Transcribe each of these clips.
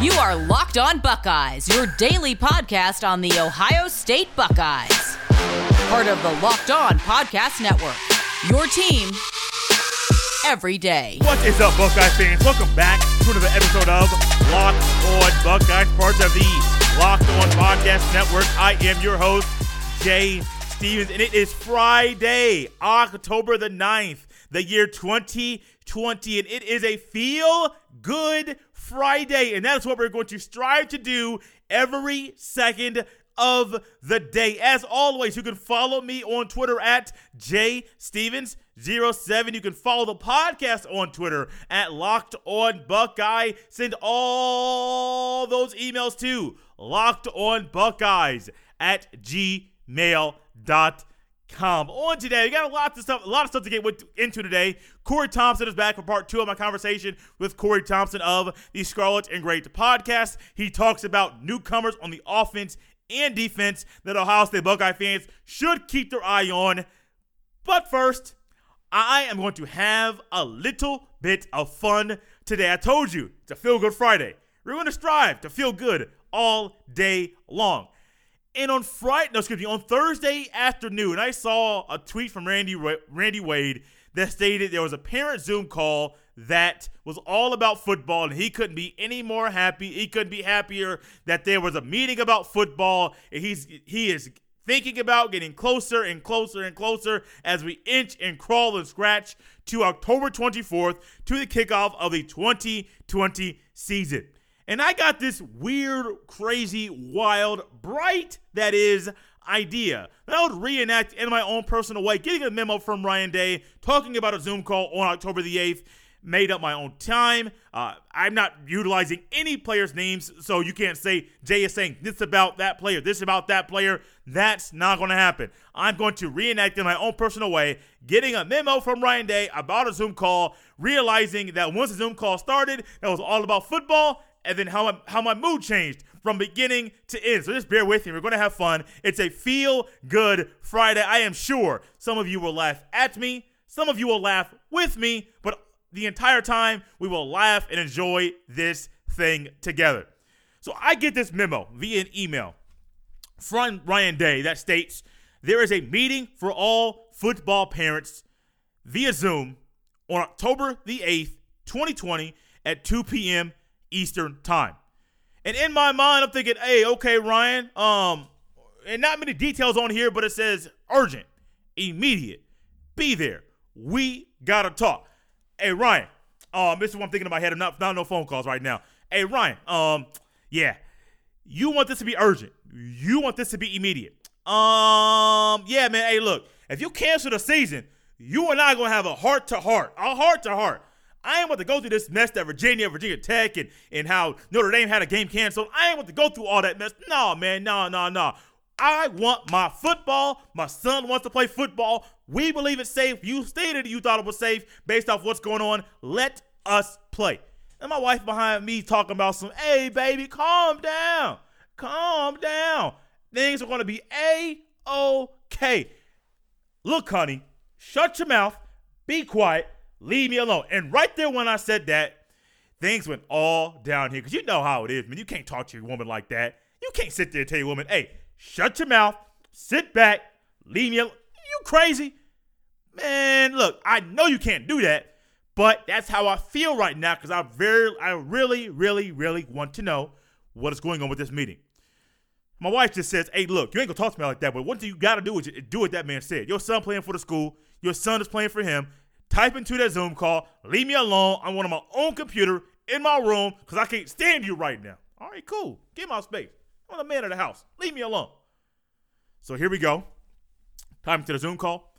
You are Locked On Buckeyes, your daily podcast on the Ohio State Buckeyes. Part of the Locked On Podcast Network. Your team every day. What is up, Buckeye fans? Welcome back to another episode of Locked On Buckeyes, part of the Locked On Podcast Network. I am your host, Jay Stevens, and it is Friday, October the 9th, the year 2020, and it is a feel good Friday, and that's what we're going to strive to do every second of the day. As always, you can follow me on Twitter at jstevens07. You can follow the podcast on Twitter at Locked On Buckeye. Send all those emails to Locked On Buckeyes at gmail.com. Come on today, we got a lot of stuff, a lot of stuff to get into today. Corey Thompson is back for part two of my conversation with Corey Thompson of the Scarlet and Great podcast. He talks about newcomers on the offense and defense that Ohio State Buckeye fans should keep their eye on. But first, I am going to have a little bit of fun today. I told you it's a feel good Friday. We're going to strive to feel good all day long. And on Friday, no, excuse me, on Thursday afternoon, I saw a tweet from Randy Randy Wade that stated there was a parent Zoom call that was all about football, and he couldn't be any more happy. He couldn't be happier that there was a meeting about football, and he's he is thinking about getting closer and closer and closer as we inch and crawl and scratch to October 24th to the kickoff of the 2020 season. And I got this weird, crazy, wild, bright, that is, idea that I would reenact in my own personal way, getting a memo from Ryan Day, talking about a Zoom call on October the 8th, made up my own time. Uh, I'm not utilizing any players' names, so you can't say Jay is saying this about that player, this about that player. That's not going to happen. I'm going to reenact in my own personal way, getting a memo from Ryan Day about a Zoom call, realizing that once the Zoom call started, that was all about football, and then how my, how my mood changed from beginning to end. So just bear with me. We're going to have fun. It's a feel good Friday. I am sure some of you will laugh at me, some of you will laugh with me, but the entire time we will laugh and enjoy this thing together. So I get this memo via an email from Ryan Day that states there is a meeting for all football parents via Zoom on October the 8th, 2020 at 2 p.m. Eastern time. And in my mind, I'm thinking, hey, okay, Ryan, um, and not many details on here, but it says urgent, immediate, be there. We gotta talk. Hey, Ryan, um, this is what I'm thinking in my head. I'm not, not no phone calls right now. Hey, Ryan, um, yeah, you want this to be urgent. You want this to be immediate. Um, yeah, man. Hey, look, if you cancel the season, you and I gonna have a heart to heart, a heart to heart. I ain't want to go through this mess that Virginia, Virginia Tech, and, and how Notre Dame had a game canceled. I ain't want to go through all that mess. No, man, no, no, no. I want my football. My son wants to play football. We believe it's safe. You stated you thought it was safe based off what's going on. Let us play. And my wife behind me talking about some, hey, baby, calm down. Calm down. Things are going to be A OK. Look, honey, shut your mouth, be quiet, Leave me alone. And right there when I said that, things went all down here. Because you know how it is, man. You can't talk to your woman like that. You can't sit there and tell your woman, hey, shut your mouth, sit back, leave me alone. You crazy? Man, look, I know you can't do that, but that's how I feel right now because I very I really, really, really want to know what is going on with this meeting. My wife just says, hey, look, you ain't gonna talk to me like that, but what you gotta do is do what that man said. Your son playing for the school, your son is playing for him type into that Zoom call. Leave me alone. I'm on my own computer in my room because I can't stand you right now. All right, cool. Give me my space. I'm the man of the house. Leave me alone. So here we go. Type into the Zoom call.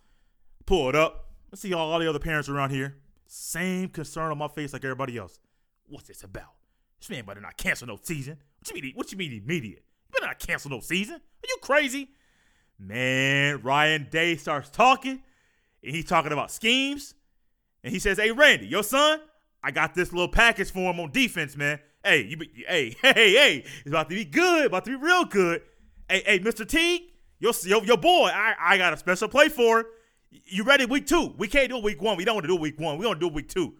Pull it up. Let's see all, all the other parents around here. Same concern on my face like everybody else. What's this about? This man better not cancel no season. What you mean? What you mean immediate? You better not cancel no season. Are you crazy? Man, Ryan Day starts talking, and he's talking about schemes and he says, "Hey, Randy, your son, I got this little package for him on defense, man. Hey, you, be, hey, hey, hey, it's about to be good, about to be real good. Hey, hey, Mr. T, your your, your boy, I, I got a special play for. Him. You ready? Week two. We can't do week one. We don't want to do week one. We to do week two.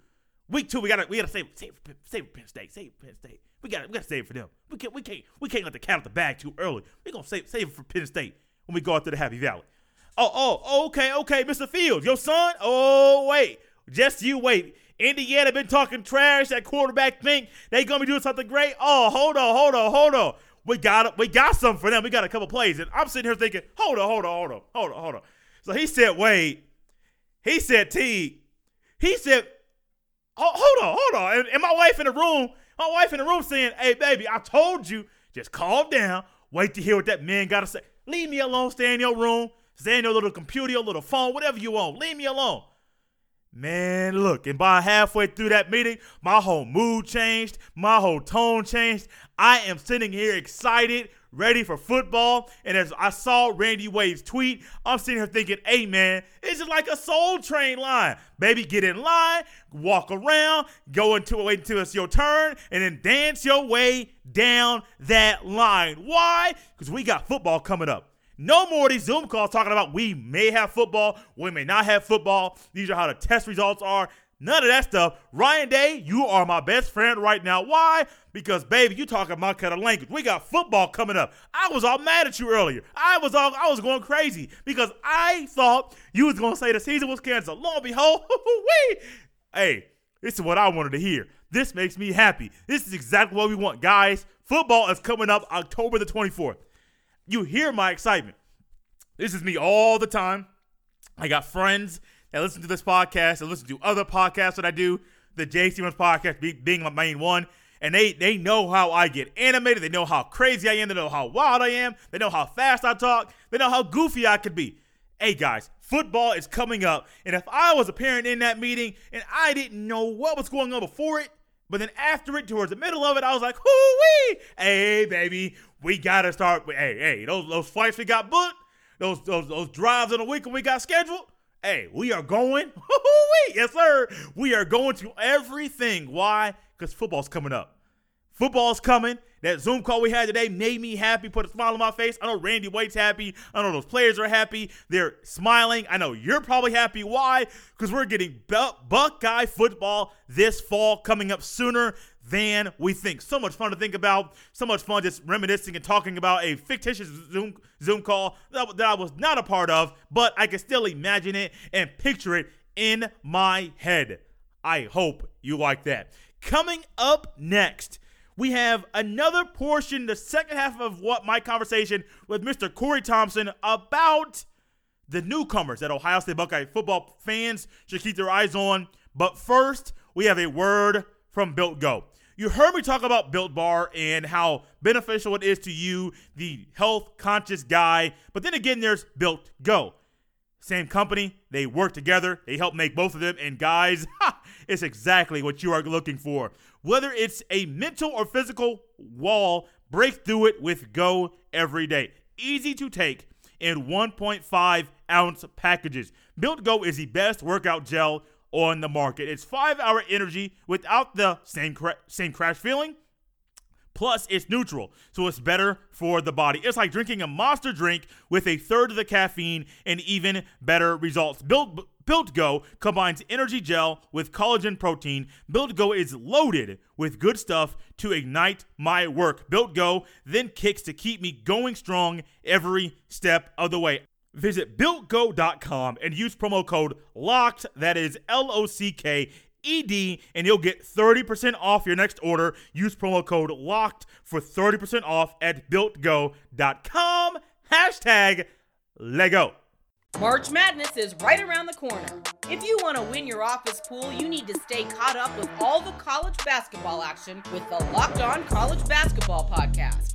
Week two, we gotta we gotta save save save Penn State, save Penn State. We gotta we gotta save it for them. We can't we can't we can't let the cat out the bag too early. We gonna save save it for Penn State when we go out to the Happy Valley. Oh oh okay okay, Mr. Fields, your son. Oh wait, just you wait. Indiana been talking trash. That quarterback think they gonna be doing something great. Oh hold on hold on hold on. We got we got something for them. We got a couple plays, and I'm sitting here thinking, hold on hold on hold on hold on hold on. So he said wait. He said T. He said Oh, hold on, hold on. And, and, my wife in the room, my wife in the room saying, hey, baby, I told you, just calm down. Wait to hear what that man got to say. Leave me alone. Stay in your room. Stay in your little computer, your little phone, whatever you want. Leave me alone. Man, look, and by halfway through that meeting, my whole mood changed. My whole tone changed. I am sitting here excited, ready for football. And as I saw Randy Wade's tweet, I'm sitting here thinking, hey man, it's just like a soul train line. Baby, get in line, walk around, go into wait until it's your turn, and then dance your way down that line. Why? Because we got football coming up. No more of these Zoom calls talking about we may have football, we may not have football. These are how the test results are. None of that stuff. Ryan Day, you are my best friend right now. Why? Because baby, you talking my kind of language. We got football coming up. I was all mad at you earlier. I was all I was going crazy because I thought you was gonna say the season was canceled. Lo and behold, wee. Hey, this is what I wanted to hear. This makes me happy. This is exactly what we want, guys. Football is coming up October the 24th. You hear my excitement. This is me all the time. I got friends that listen to this podcast and listen to other podcasts that I do. The JC Ones podcast being my main one. And they they know how I get animated. They know how crazy I am. They know how wild I am. They know how fast I talk. They know how goofy I could be. Hey guys, football is coming up. And if I was a parent in that meeting and I didn't know what was going on before it, but then after it, towards the middle of it, I was like, hoo wee! Hey, baby, we gotta start. Hey, hey, those those flights we got booked, those those those drives in the week we got scheduled. Hey, we are going. Yes, sir. We are going to everything. Why? Because football's coming up. Football's coming. That Zoom call we had today made me happy, put a smile on my face. I know Randy Wade's happy. I know those players are happy. They're smiling. I know you're probably happy. Why? Because we're getting Buck Buckeye football this fall coming up sooner than we think. So much fun to think about. So much fun just reminiscing and talking about a fictitious Zoom Zoom call that, that I was not a part of, but I can still imagine it and picture it in my head. I hope you like that. Coming up next we have another portion, the second half of what my conversation with Mr. Corey Thompson about the newcomers that Ohio State Buckeye football fans should keep their eyes on. But first, we have a word from Built Go. You heard me talk about Built Bar and how beneficial it is to you, the health conscious guy. But then again, there's Built Go. Same company, they work together, they help make both of them. And guys, it's exactly what you are looking for. Whether it's a mental or physical wall, break through it with Go every day. Easy to take in 1.5 ounce packages. Built Go is the best workout gel on the market. It's five hour energy without the same cra- same crash feeling. Plus, it's neutral, so it's better for the body. It's like drinking a monster drink with a third of the caffeine and even better results. Built Built Go combines energy gel with collagen protein. Built Go is loaded with good stuff to ignite my work. Built Go then kicks to keep me going strong every step of the way. Visit builtgo.com and use promo code LOCKED, that is L O C K E D, and you'll get 30% off your next order. Use promo code LOCKED for 30% off at builtgo.com. Hashtag Lego. March Madness is right around the corner. If you want to win your office pool, you need to stay caught up with all the college basketball action with the Locked On College Basketball Podcast.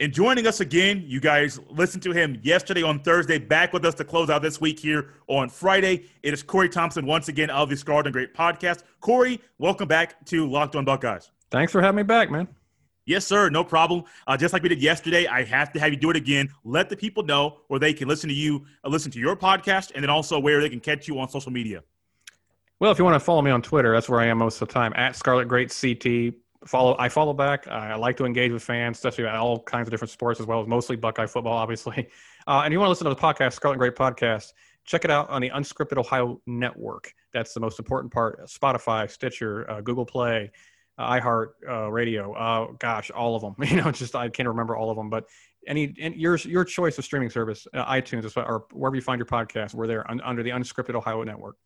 And joining us again, you guys listened to him yesterday on Thursday, back with us to close out this week here on Friday. It is Corey Thompson once again of the Scarlet and Great podcast. Corey, welcome back to Locked On Buckeyes. Thanks for having me back, man. Yes, sir. No problem. Uh, just like we did yesterday, I have to have you do it again. Let the people know where they can listen to you, uh, listen to your podcast, and then also where they can catch you on social media. Well, if you want to follow me on Twitter, that's where I am most of the time at Scarlet Great CT. Follow, I follow back. I like to engage with fans, especially about all kinds of different sports as well as mostly Buckeye football, obviously. Uh, and you want to listen to the podcast, Scarlet Great Podcast, check it out on the Unscripted Ohio Network. That's the most important part. Spotify, Stitcher, uh, Google Play, uh, iHeart uh, Radio. Uh, gosh, all of them. You know, just I can't remember all of them, but any, and your your choice of streaming service, uh, iTunes or wherever you find your podcast, we're there un, under the Unscripted Ohio Network.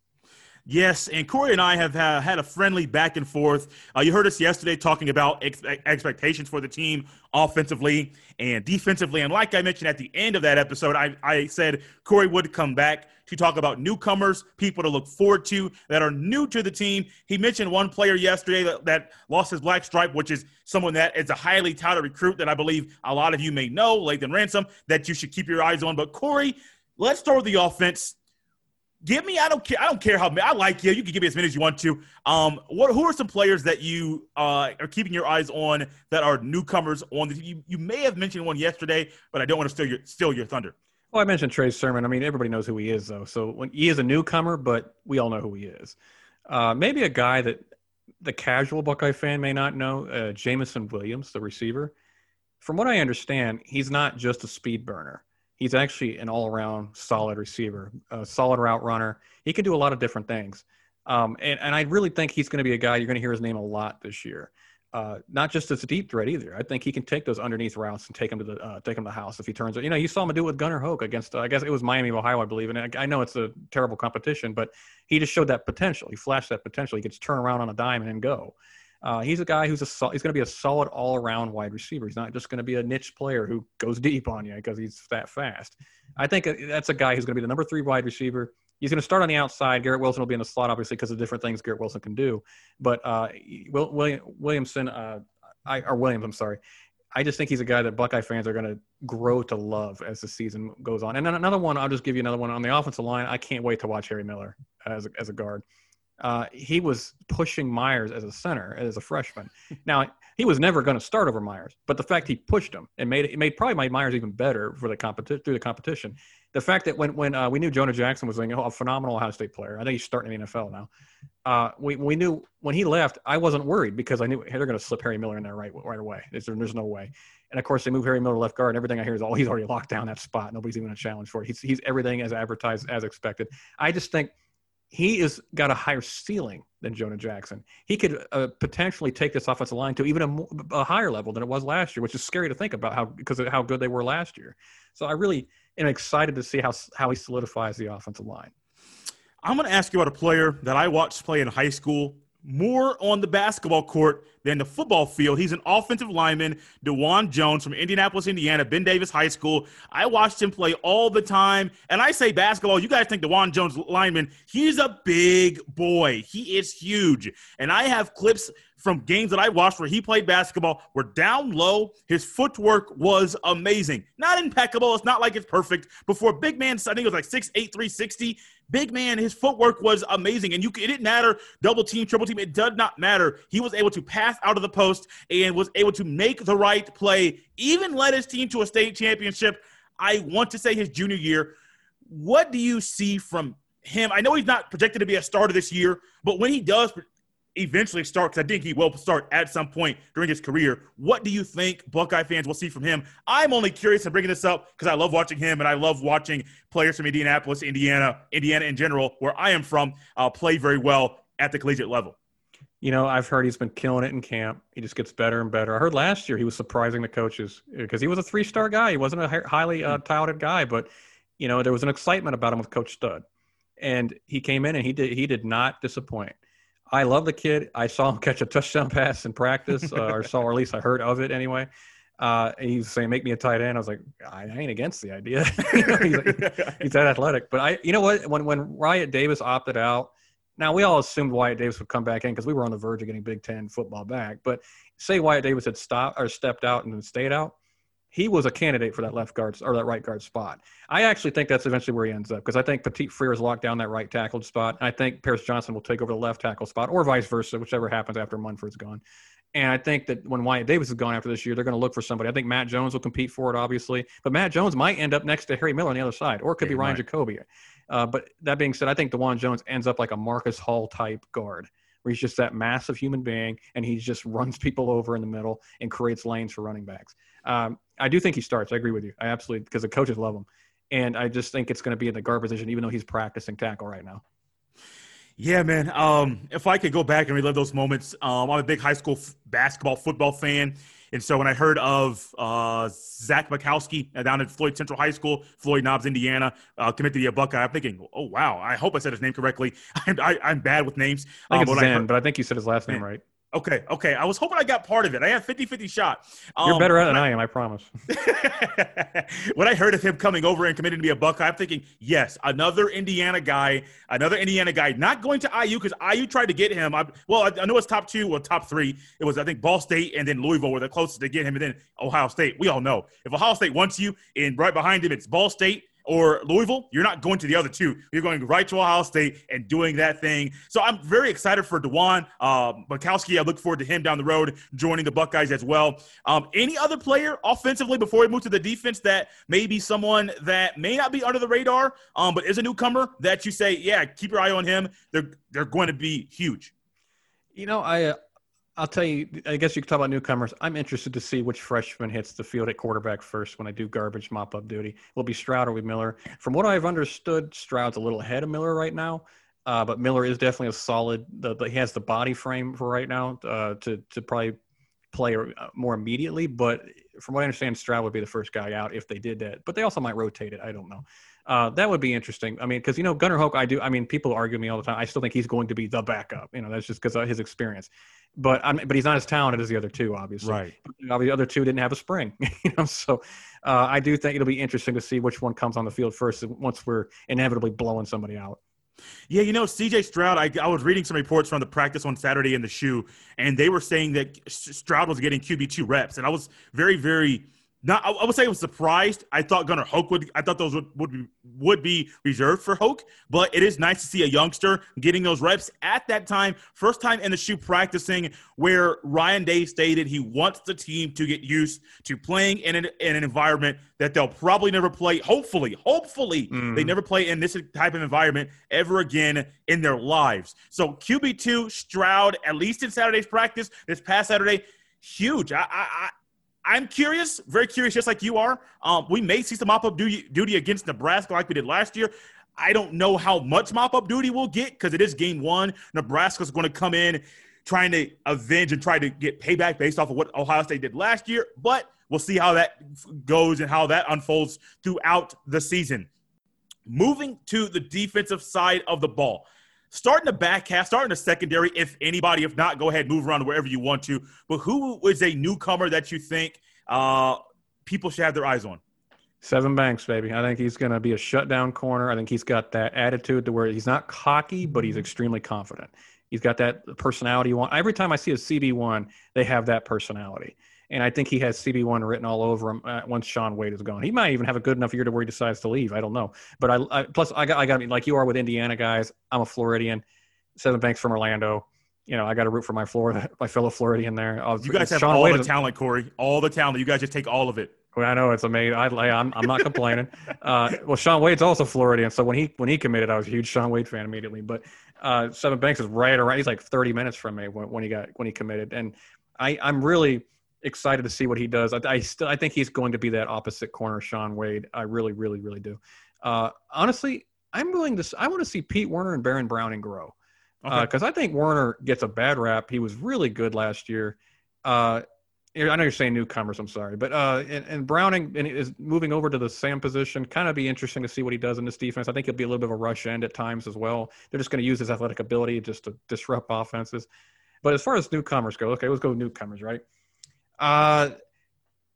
Yes, and Corey and I have had a friendly back and forth. Uh, you heard us yesterday talking about ex- expectations for the team offensively and defensively. And like I mentioned at the end of that episode, I, I said Corey would come back to talk about newcomers, people to look forward to that are new to the team. He mentioned one player yesterday that, that lost his black stripe, which is someone that is a highly touted recruit that I believe a lot of you may know, Lathan Ransom, that you should keep your eyes on. But Corey, let's start with the offense Give me. I don't care. I don't care how. Many. I like you. You can give me as many as you want to. Um, what? Who are some players that you uh, are keeping your eyes on that are newcomers on the? You, you may have mentioned one yesterday, but I don't want to steal your steal your thunder. Well, I mentioned Trey Sermon. I mean, everybody knows who he is, though. So when he is a newcomer, but we all know who he is. Uh, maybe a guy that the casual Buckeye fan may not know, uh, Jameson Williams, the receiver. From what I understand, he's not just a speed burner he's actually an all-around solid receiver, a solid route runner. He can do a lot of different things. Um, and, and I really think he's going to be a guy you're going to hear his name a lot this year. Uh, not just as a deep threat either. I think he can take those underneath routes and take him to the uh, take him to the house if he turns it. You know, you saw him do it with Gunnar Hoak against uh, I guess it was Miami of Ohio, I believe. And I, I, know it's a terrible competition, but he just showed that potential. He flashed that potential. He just turn around on a dime and go. Uh, he's a guy who's a he's going to be a solid all around wide receiver. He's not just going to be a niche player who goes deep on you because he's that fast. I think uh, that's a guy who's going to be the number three wide receiver. He's going to start on the outside. Garrett Wilson will be in the slot, obviously, because of different things Garrett Wilson can do. But uh, William, Williamson, uh, I, or Williams, I'm sorry. I just think he's a guy that Buckeye fans are going to grow to love as the season goes on. And then another one, I'll just give you another one on the offensive line. I can't wait to watch Harry Miller as a, as a guard uh, he was pushing Myers as a center as a freshman. now he was never going to start over Myers, but the fact he pushed him and made it, made probably made Myers even better for the competition through the competition. The fact that when when uh, we knew Jonah Jackson was like, oh, a phenomenal Ohio State player, I think he's starting in the NFL now. Uh, we we knew when he left, I wasn't worried because I knew hey, they're going to slip Harry Miller in there right right away. There's, there's no way. And of course, they move Harry Miller left guard. And everything I hear is, oh, he's already locked down that spot. Nobody's even a challenge for it. He's he's everything as advertised as expected. I just think he is got a higher ceiling than Jonah Jackson. He could uh, potentially take this offensive line to even a, a, higher level than it was last year, which is scary to think about how because of how good they were last year. So I really am excited to see how how he solidifies the offensive line. I'm going to ask you about a player that I watched play in high school more on the basketball court than the football field. He's an offensive lineman, Dawand Jones from Indianapolis, Indiana, Ben Davis High School. I watched him play all the time. And I say basketball, you guys think Dawand Jones lineman, he's a big boy. He is huge. And I have clips from games that I watched where he played basketball were down low. His footwork was amazing. Not impeccable. It's not like it's perfect. Before big man, I think it was like 6'8, 360. Big man, his footwork was amazing. And you it didn't matter double team, triple team. It does not matter. He was able to pass out of the post and was able to make the right play, even led his team to a state championship. I want to say his junior year. What do you see from him? I know he's not projected to be a starter this year, but when he does eventually start, because I think he will start at some point during his career, what do you think Buckeye fans will see from him? I'm only curious and bringing this up because I love watching him and I love watching players from Indianapolis, Indiana, Indiana in general, where I am from, uh, play very well at the collegiate level. You know, I've heard he's been killing it in camp. He just gets better and better. I heard last year he was surprising the coaches because he was a three star guy. He wasn't a highly uh, touted guy, but you know there was an excitement about him with Coach Stud, and he came in and he did he did not disappoint. I love the kid. I saw him catch a touchdown pass in practice, uh, or saw, or at least I heard of it anyway. Uh, he was saying, "Make me a tight end." I was like, "I ain't against the idea." he's, he's that athletic, but I, you know what? When when Wyatt Davis opted out, now, we all assumed Wyatt Davis would come back in because we were on the verge of getting Big Ten football back. But say Wyatt Davis had stopped or stepped out and stayed out, he was a candidate for that left guard or that right guard spot. I actually think that's eventually where he ends up because I think Petit Frere has locked down that right tackle spot. I think Paris Johnson will take over the left tackle spot or vice versa, whichever happens after Munford's gone. And I think that when Wyatt Davis is gone after this year, they're going to look for somebody. I think Matt Jones will compete for it, obviously, but Matt Jones might end up next to Harry Miller on the other side, or it could Yeah, be Ryan might. Jacoby. Uh, but that being said, I think Dawand Jones ends up like a Marcus Hall type guard, where he's just that massive human being, and he just runs people over in the middle and creates lanes for running backs. Um, I do think he starts. I agree with you. I absolutely because the coaches love him, and I just think it's going to be in the guard position, even though he's practicing tackle right now. Yeah, man. Um, if I could go back and relive those moments, um, I'm a big high school f- basketball football fan, and so when I heard of uh, Zach Mikowski uh, down at Floyd Central High School, Floyd Knobs, Indiana, uh, committed to be a Buckeye, I'm thinking, oh wow, I hope I said his name correctly. I'm, I, I'm bad with names. I think Um, it's I heard- but I think you said his last name right. Okay, okay. I was hoping I got part of it. I had 50-50 shot. You're Um, better at it than I am. I promise. when I heard of him coming over and committing to be a Buckeye, I'm thinking, yes, another Indiana guy, another Indiana guy, not going to IU because IU tried to get him. I, well, I, I know it's top two or top three. It was, I think, Ball State and then Louisville were the closest to get him, and then Ohio State. We all know if Ohio State wants you, and right behind him it's Ball State or Louisville, you're not going to the other two. You're going right to Ohio State and doing that thing. So I'm very excited for Dewan uh, Bukowski. I look forward to him down the road joining the Buckeyes as well. Um, any other player offensively before we move to the defense that may be someone that may not be under the radar, um, but is a newcomer that you say, yeah, keep your eye on him. They're they're going to be huge. You know, I I'll tell you. I guess you could talk about newcomers. I'm interested to see which freshman hits the field at quarterback first when I do garbage mop up duty. Will be Stroud or will be Miller? From what I've understood, Stroud's a little ahead of Miller right now, uh, but Miller is definitely a solid. The, the, he has the body frame for right now uh, to to probably play uh, more immediately. But from what I understand, Stroud would be the first guy out if they did that. But they also might rotate it. I don't know. Uh, that would be interesting. I mean, because you know Gunnar Hoak, I do. I mean, people argue me all the time. I still think he's going to be the backup. You know, that's just because of his experience. But I'm, but he's not as talented as the other two, obviously. Obviously, the other two didn't have a spring. You know, so uh, I do think it'll be interesting to see which one comes on the field first once we're inevitably blowing somebody out. Yeah, you know, CJ Stroud, I, I was reading some reports from the practice on Saturday in the shoe, and they were saying that Stroud was getting QB2 reps. And I was very, very not I I would say I was surprised. I thought Gunnar Hoak would I thought those would, would be would be reserved for Hoak, but it is nice to see a youngster getting those reps at that time, first time in the shoe practicing where Ryan Day stated he wants the team to get used to playing in an, in an environment that they'll probably never play. Hopefully, hopefully Mhm. they never play in this type of environment ever again in their lives. So QB2 Stroud, at least in Saturday's practice this past Saturday, huge. I, I, I I'm curious, very curious, just like you are. Um, we may see some mop up duty, duty against Nebraska like we did last year. I don't know how much mop up duty we'll get because it is game one. Nebraska's going to come in trying to avenge and try to get payback based off of what Ohio State did last year. But we'll see how that goes and how that unfolds throughout the season. Moving to the defensive side of the ball. Starting the back half, starting the secondary, if anybody, if not, go ahead, move around wherever you want to. But who is a newcomer that you think uh, people should have their eyes on? Sevyn Banks, baby. I think he's going to be a shutdown corner. I think he's got that attitude to where he's not cocky, but he's extremely confident. He's got that personality you want. Every time I see a CB1, they have that personality. And I think he has CB1 written all over him uh, once Shaun Wade is gone. He might even have a good enough year to where he decides to leave. I don't know. But I, I plus I got I got like you are with Indiana guys. I'm a Floridian. Sevyn Banks from Orlando. You know, I got to root for my Florida, my fellow Floridian there. Uh, You guys have Sean all Wade the is- talent, Corey. All the talent. You guys just take all of it. I know it's amazing. I, I'm, I'm not complaining. Uh, well, Shaun Wade's also Floridian, so when he when he committed, I was a huge Shaun Wade fan immediately. But uh, Sevyn Banks is right around. He's like 30 minutes from me when, when he got when he committed, and I I'm really excited to see what he does. I, I still I think he's going to be that opposite corner, Shaun Wade. I really, really, really do. Uh, honestly, I'm willing to. I want to see Pete Werner and Baron Browning grow Okay. because I think Werner gets a bad rap. He was really good last year. Uh, I know you're saying newcomers. I'm sorry, but uh, and, and Browning and is moving over to the Sam position. Kind of be interesting to see what he does in this defense. I think he'll be a little bit of a rush end at times as well. They're just going to use his athletic ability just to disrupt offenses. But as far as newcomers go, okay, let's go newcomers, right? Uh,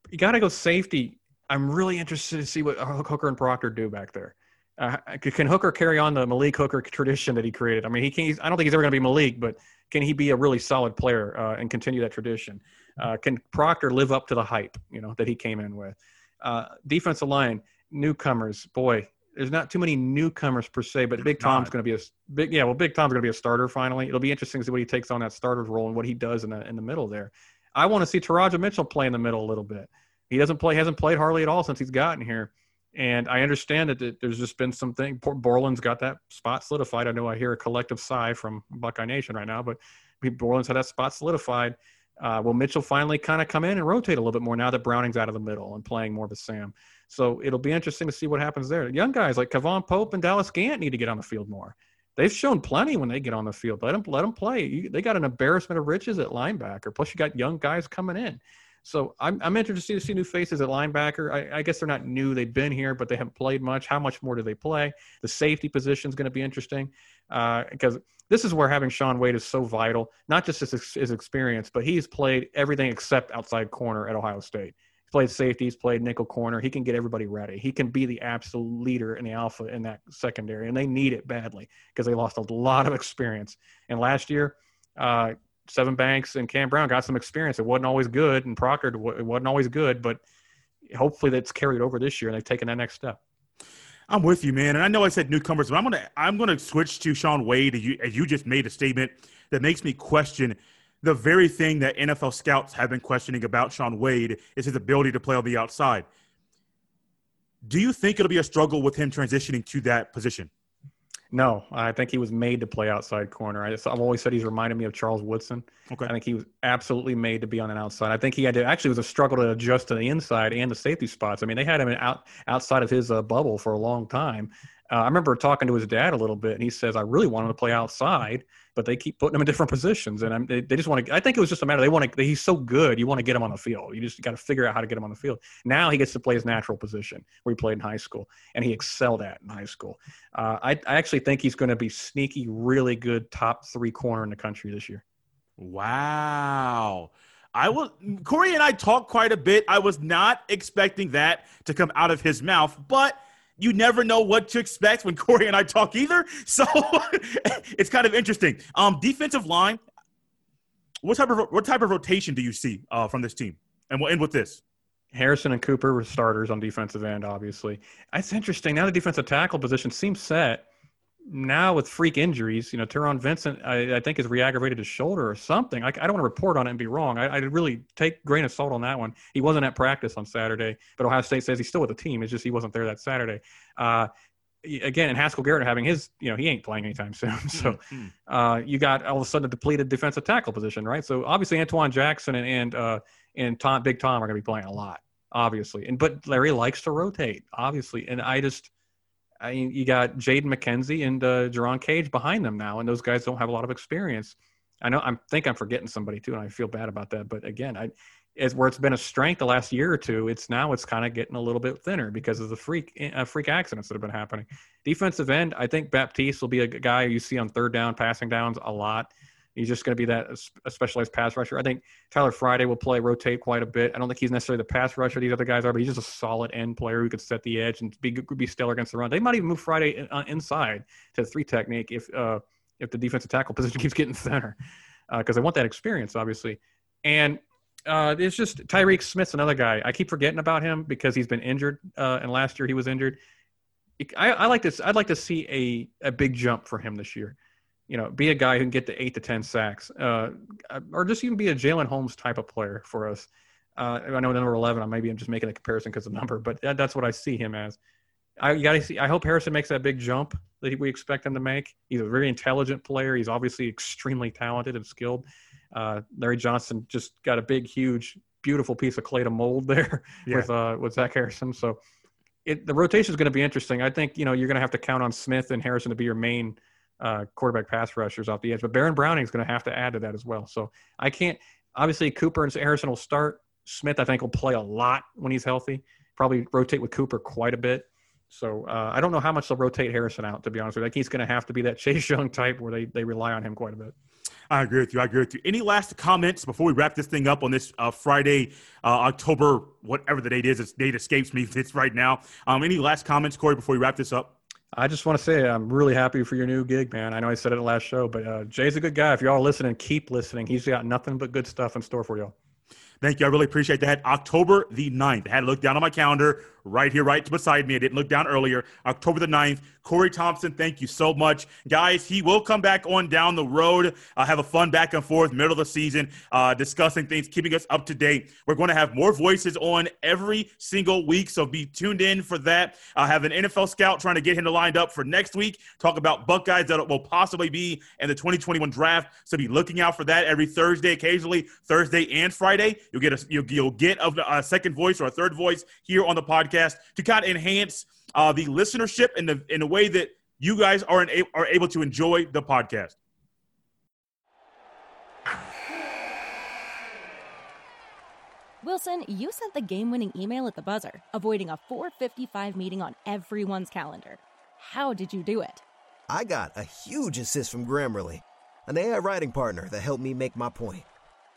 you got to go safety. I'm really interested to see what Hooker and Proctor do back there. Uh, can Hooker carry on the Malik Hooker tradition that he created? I mean, he can. I don't think he's ever going to be Malik, but can he be a really solid player uh, and continue that tradition? Uh, can Proctor live up to the hype you know that he came in with? Uh, defensive line, newcomers, boy, there's not too many newcomers per se, but Big Tom's going to be a big yeah. Well, Big Tom's going to be a starter finally. It'll be interesting to see what he takes on that starter's role and what he does in the in the middle there. I want to see Teradja Mitchell play in the middle a little bit. He doesn't play hasn't played hardly at all since he's gotten here, and I understand that there's just been something. Borland's got that spot solidified. I know I hear a collective sigh from Buckeye Nation right now, but Borland's had that spot solidified. Uh, will Mitchell finally kind of come in and rotate a little bit more now that Browning's out of the middle and playing more of a Sam? So it'll be interesting to see what happens there. Young guys like K'Vaughan Pope and Dallas Gant need to get on the field more. They've shown plenty when they get on the field. Let them let them play. You, they got an embarrassment of riches at linebacker. Plus, you got young guys coming in. So I'm, I'm interested to see new faces at linebacker. I, I guess they're not new; they've been here, but they haven't played much. How much more do they play? The safety position is going to be interesting uh, because this is where having Shaun Wade is so vital. Not just his, his experience, but he's played everything except outside corner at Ohio State. Played safety, he's played nickel corner. He can get everybody ready. He can be the absolute leader in the alpha in that secondary, and they need it badly because they lost a lot of experience. And last year, uh, Sevyn Banks and Cam Brown got some experience. It wasn't always good, and Proctor it wasn't always good, but hopefully that's carried over this year and they've taken that next step. I'm with you, man. And I know I said newcomers, but I'm gonna I'm gonna switch to Shaun Wade. You, you just made a statement that makes me question the very thing that NFL scouts have been questioning about Shaun Wade is his ability to play on the outside. Do you think it'll be a struggle with him transitioning to that position? No, I think he was made to play outside corner. I just, I've always said he's reminded me of Charles Woodson. Okay. I think he was absolutely made to be on an outside. I think he had to actually was a struggle to adjust to the inside and the safety spots. I mean, they had him out outside of his uh, bubble for a long time. Uh, I remember talking to his dad a little bit, and he says, "I really want him to play outside, but they keep putting him in different positions, and I'm, they, they just want to. I think it was just a matter they want to. He's so good, you want to get him on the field. You just got to figure out how to get him on the field. Now he gets to play his natural position where he played in high school, and he excelled at in high school. Uh, I, I actually think he's going to be sneaky, really good top three corner in the country this year. Wow. I will. Corey and I talked quite a bit. I was not expecting that to come out of his mouth, but you never know what to expect when Corey and I talk either. So it's kind of interesting. Um, defensive line. What type of what type of rotation do you see uh, from this team? And we'll end with this. Harrison and Cooper were starters on defensive end, obviously. It's interesting. Now the defensive tackle position seems set. Now with freak injuries, you know, Taron Vincent, I, I think, has re-aggravated his shoulder or something. I, I don't want to report on it and be wrong. I, I really take grain of salt on that one. He wasn't at practice on Saturday, but Ohio State says he's still with the team. It's just he wasn't there that Saturday. Uh, again, and Haskell Garrett having his, you know, he ain't playing anytime soon. So Mm-hmm. uh, you got all of a sudden a depleted defensive tackle position, right? So obviously Antwuan Jackson and and uh, and Tom, Big Tom are going to be playing a lot, obviously. And but Larry likes to rotate, obviously. And I just, I you got Jaden McKenzie and uh, Jerron Cage behind them now, and those guys don't have a lot of experience. I know I think I'm forgetting somebody too, and I feel bad about that. But again, I where it's been a strength the last year or two, it's now it's kind of getting a little bit thinner because of the freak uh, freak accidents that have been happening. Defensive end, I think Baptiste will be a guy you see on third down, passing downs a lot. He's just going to be that a specialized pass rusher. I think Tyler Friday will play rotate quite a bit. I don't think he's necessarily the pass rusher these other guys are, but he's just a solid end player who could set the edge and be be stellar against the run. They might even move Friday uh, inside to the three technique if uh, if the defensive tackle position keeps getting thinner because uh, they want that experience, obviously. And uh, it's just Tyreke Smith's another guy. I keep forgetting about him because he's been injured, uh, and last year he was injured. I, I like this. I'd like to see a, a big jump for him this year. You know, be a guy who can get to eight to ten sacks, uh, or just even be a Jalen Holmes type of player for us. Uh, I know number eleven. I maybe I'm just making a comparison because of number, but that, that's what I see him as. I got to see. I hope Harrison makes that big jump that we expect him to make. He's a very intelligent player. He's obviously extremely talented and skilled. Uh, Larry Johnson just got a big, huge, beautiful piece of clay to mold there yeah. with uh, with Zach Harrison. So it, the rotation is going to be interesting. I think you know you're going to have to count on Smith and Harrison to be your main uh, quarterback pass rushers off the edge, but Baron Browning is going to have to add to that as well. So I can't. Obviously, Cooper and Harrison will start. Smith, I think, will play a lot when he's healthy. Probably rotate with Cooper quite a bit. So uh, I don't know how much they'll rotate Harrison out. To be honest with you, like he's going to have to be that Chase Young type where they they rely on him quite a bit. I agree with you. I agree with you. Any last comments before we wrap this thing up on this uh, Friday, uh, October, whatever the date is? Its date escapes me. It's right now. Um, any last comments, Corey, before we wrap this up? I just want to say I'm really happy for your new gig, man. I know I said it last show, but uh, Jay's a good guy. If y'all listening, keep listening. He's got nothing but good stuff in store for y'all. Thank you. I really appreciate that. October the 9th. I had to look down on my calendar right here, right beside me. I didn't look down earlier. October the 9th. Corey Thompson, thank you so much. Guys, he will come back on down the road. Uh, have a fun back and forth, middle of the season, uh, discussing things, keeping us up to date. We're going to have more voices on every single week, so be tuned in for that. I have an NFL scout trying to get him to lined up for next week. Talk about Buckeyes that will possibly be in the 2021 draft. So be looking out for that every Thursday, occasionally Thursday and Friday. You'll get a you'll, you'll get a, a second voice or a third voice here on the podcast to kind of enhance uh, the listenership in the in a way that you guys are an, are able to enjoy the podcast. Wilson, you sent the game-winning email at the buzzer, avoiding a 4:55 meeting on everyone's calendar. How did you do it? I got a huge assist from Grammarly, an AI writing partner that helped me make my point.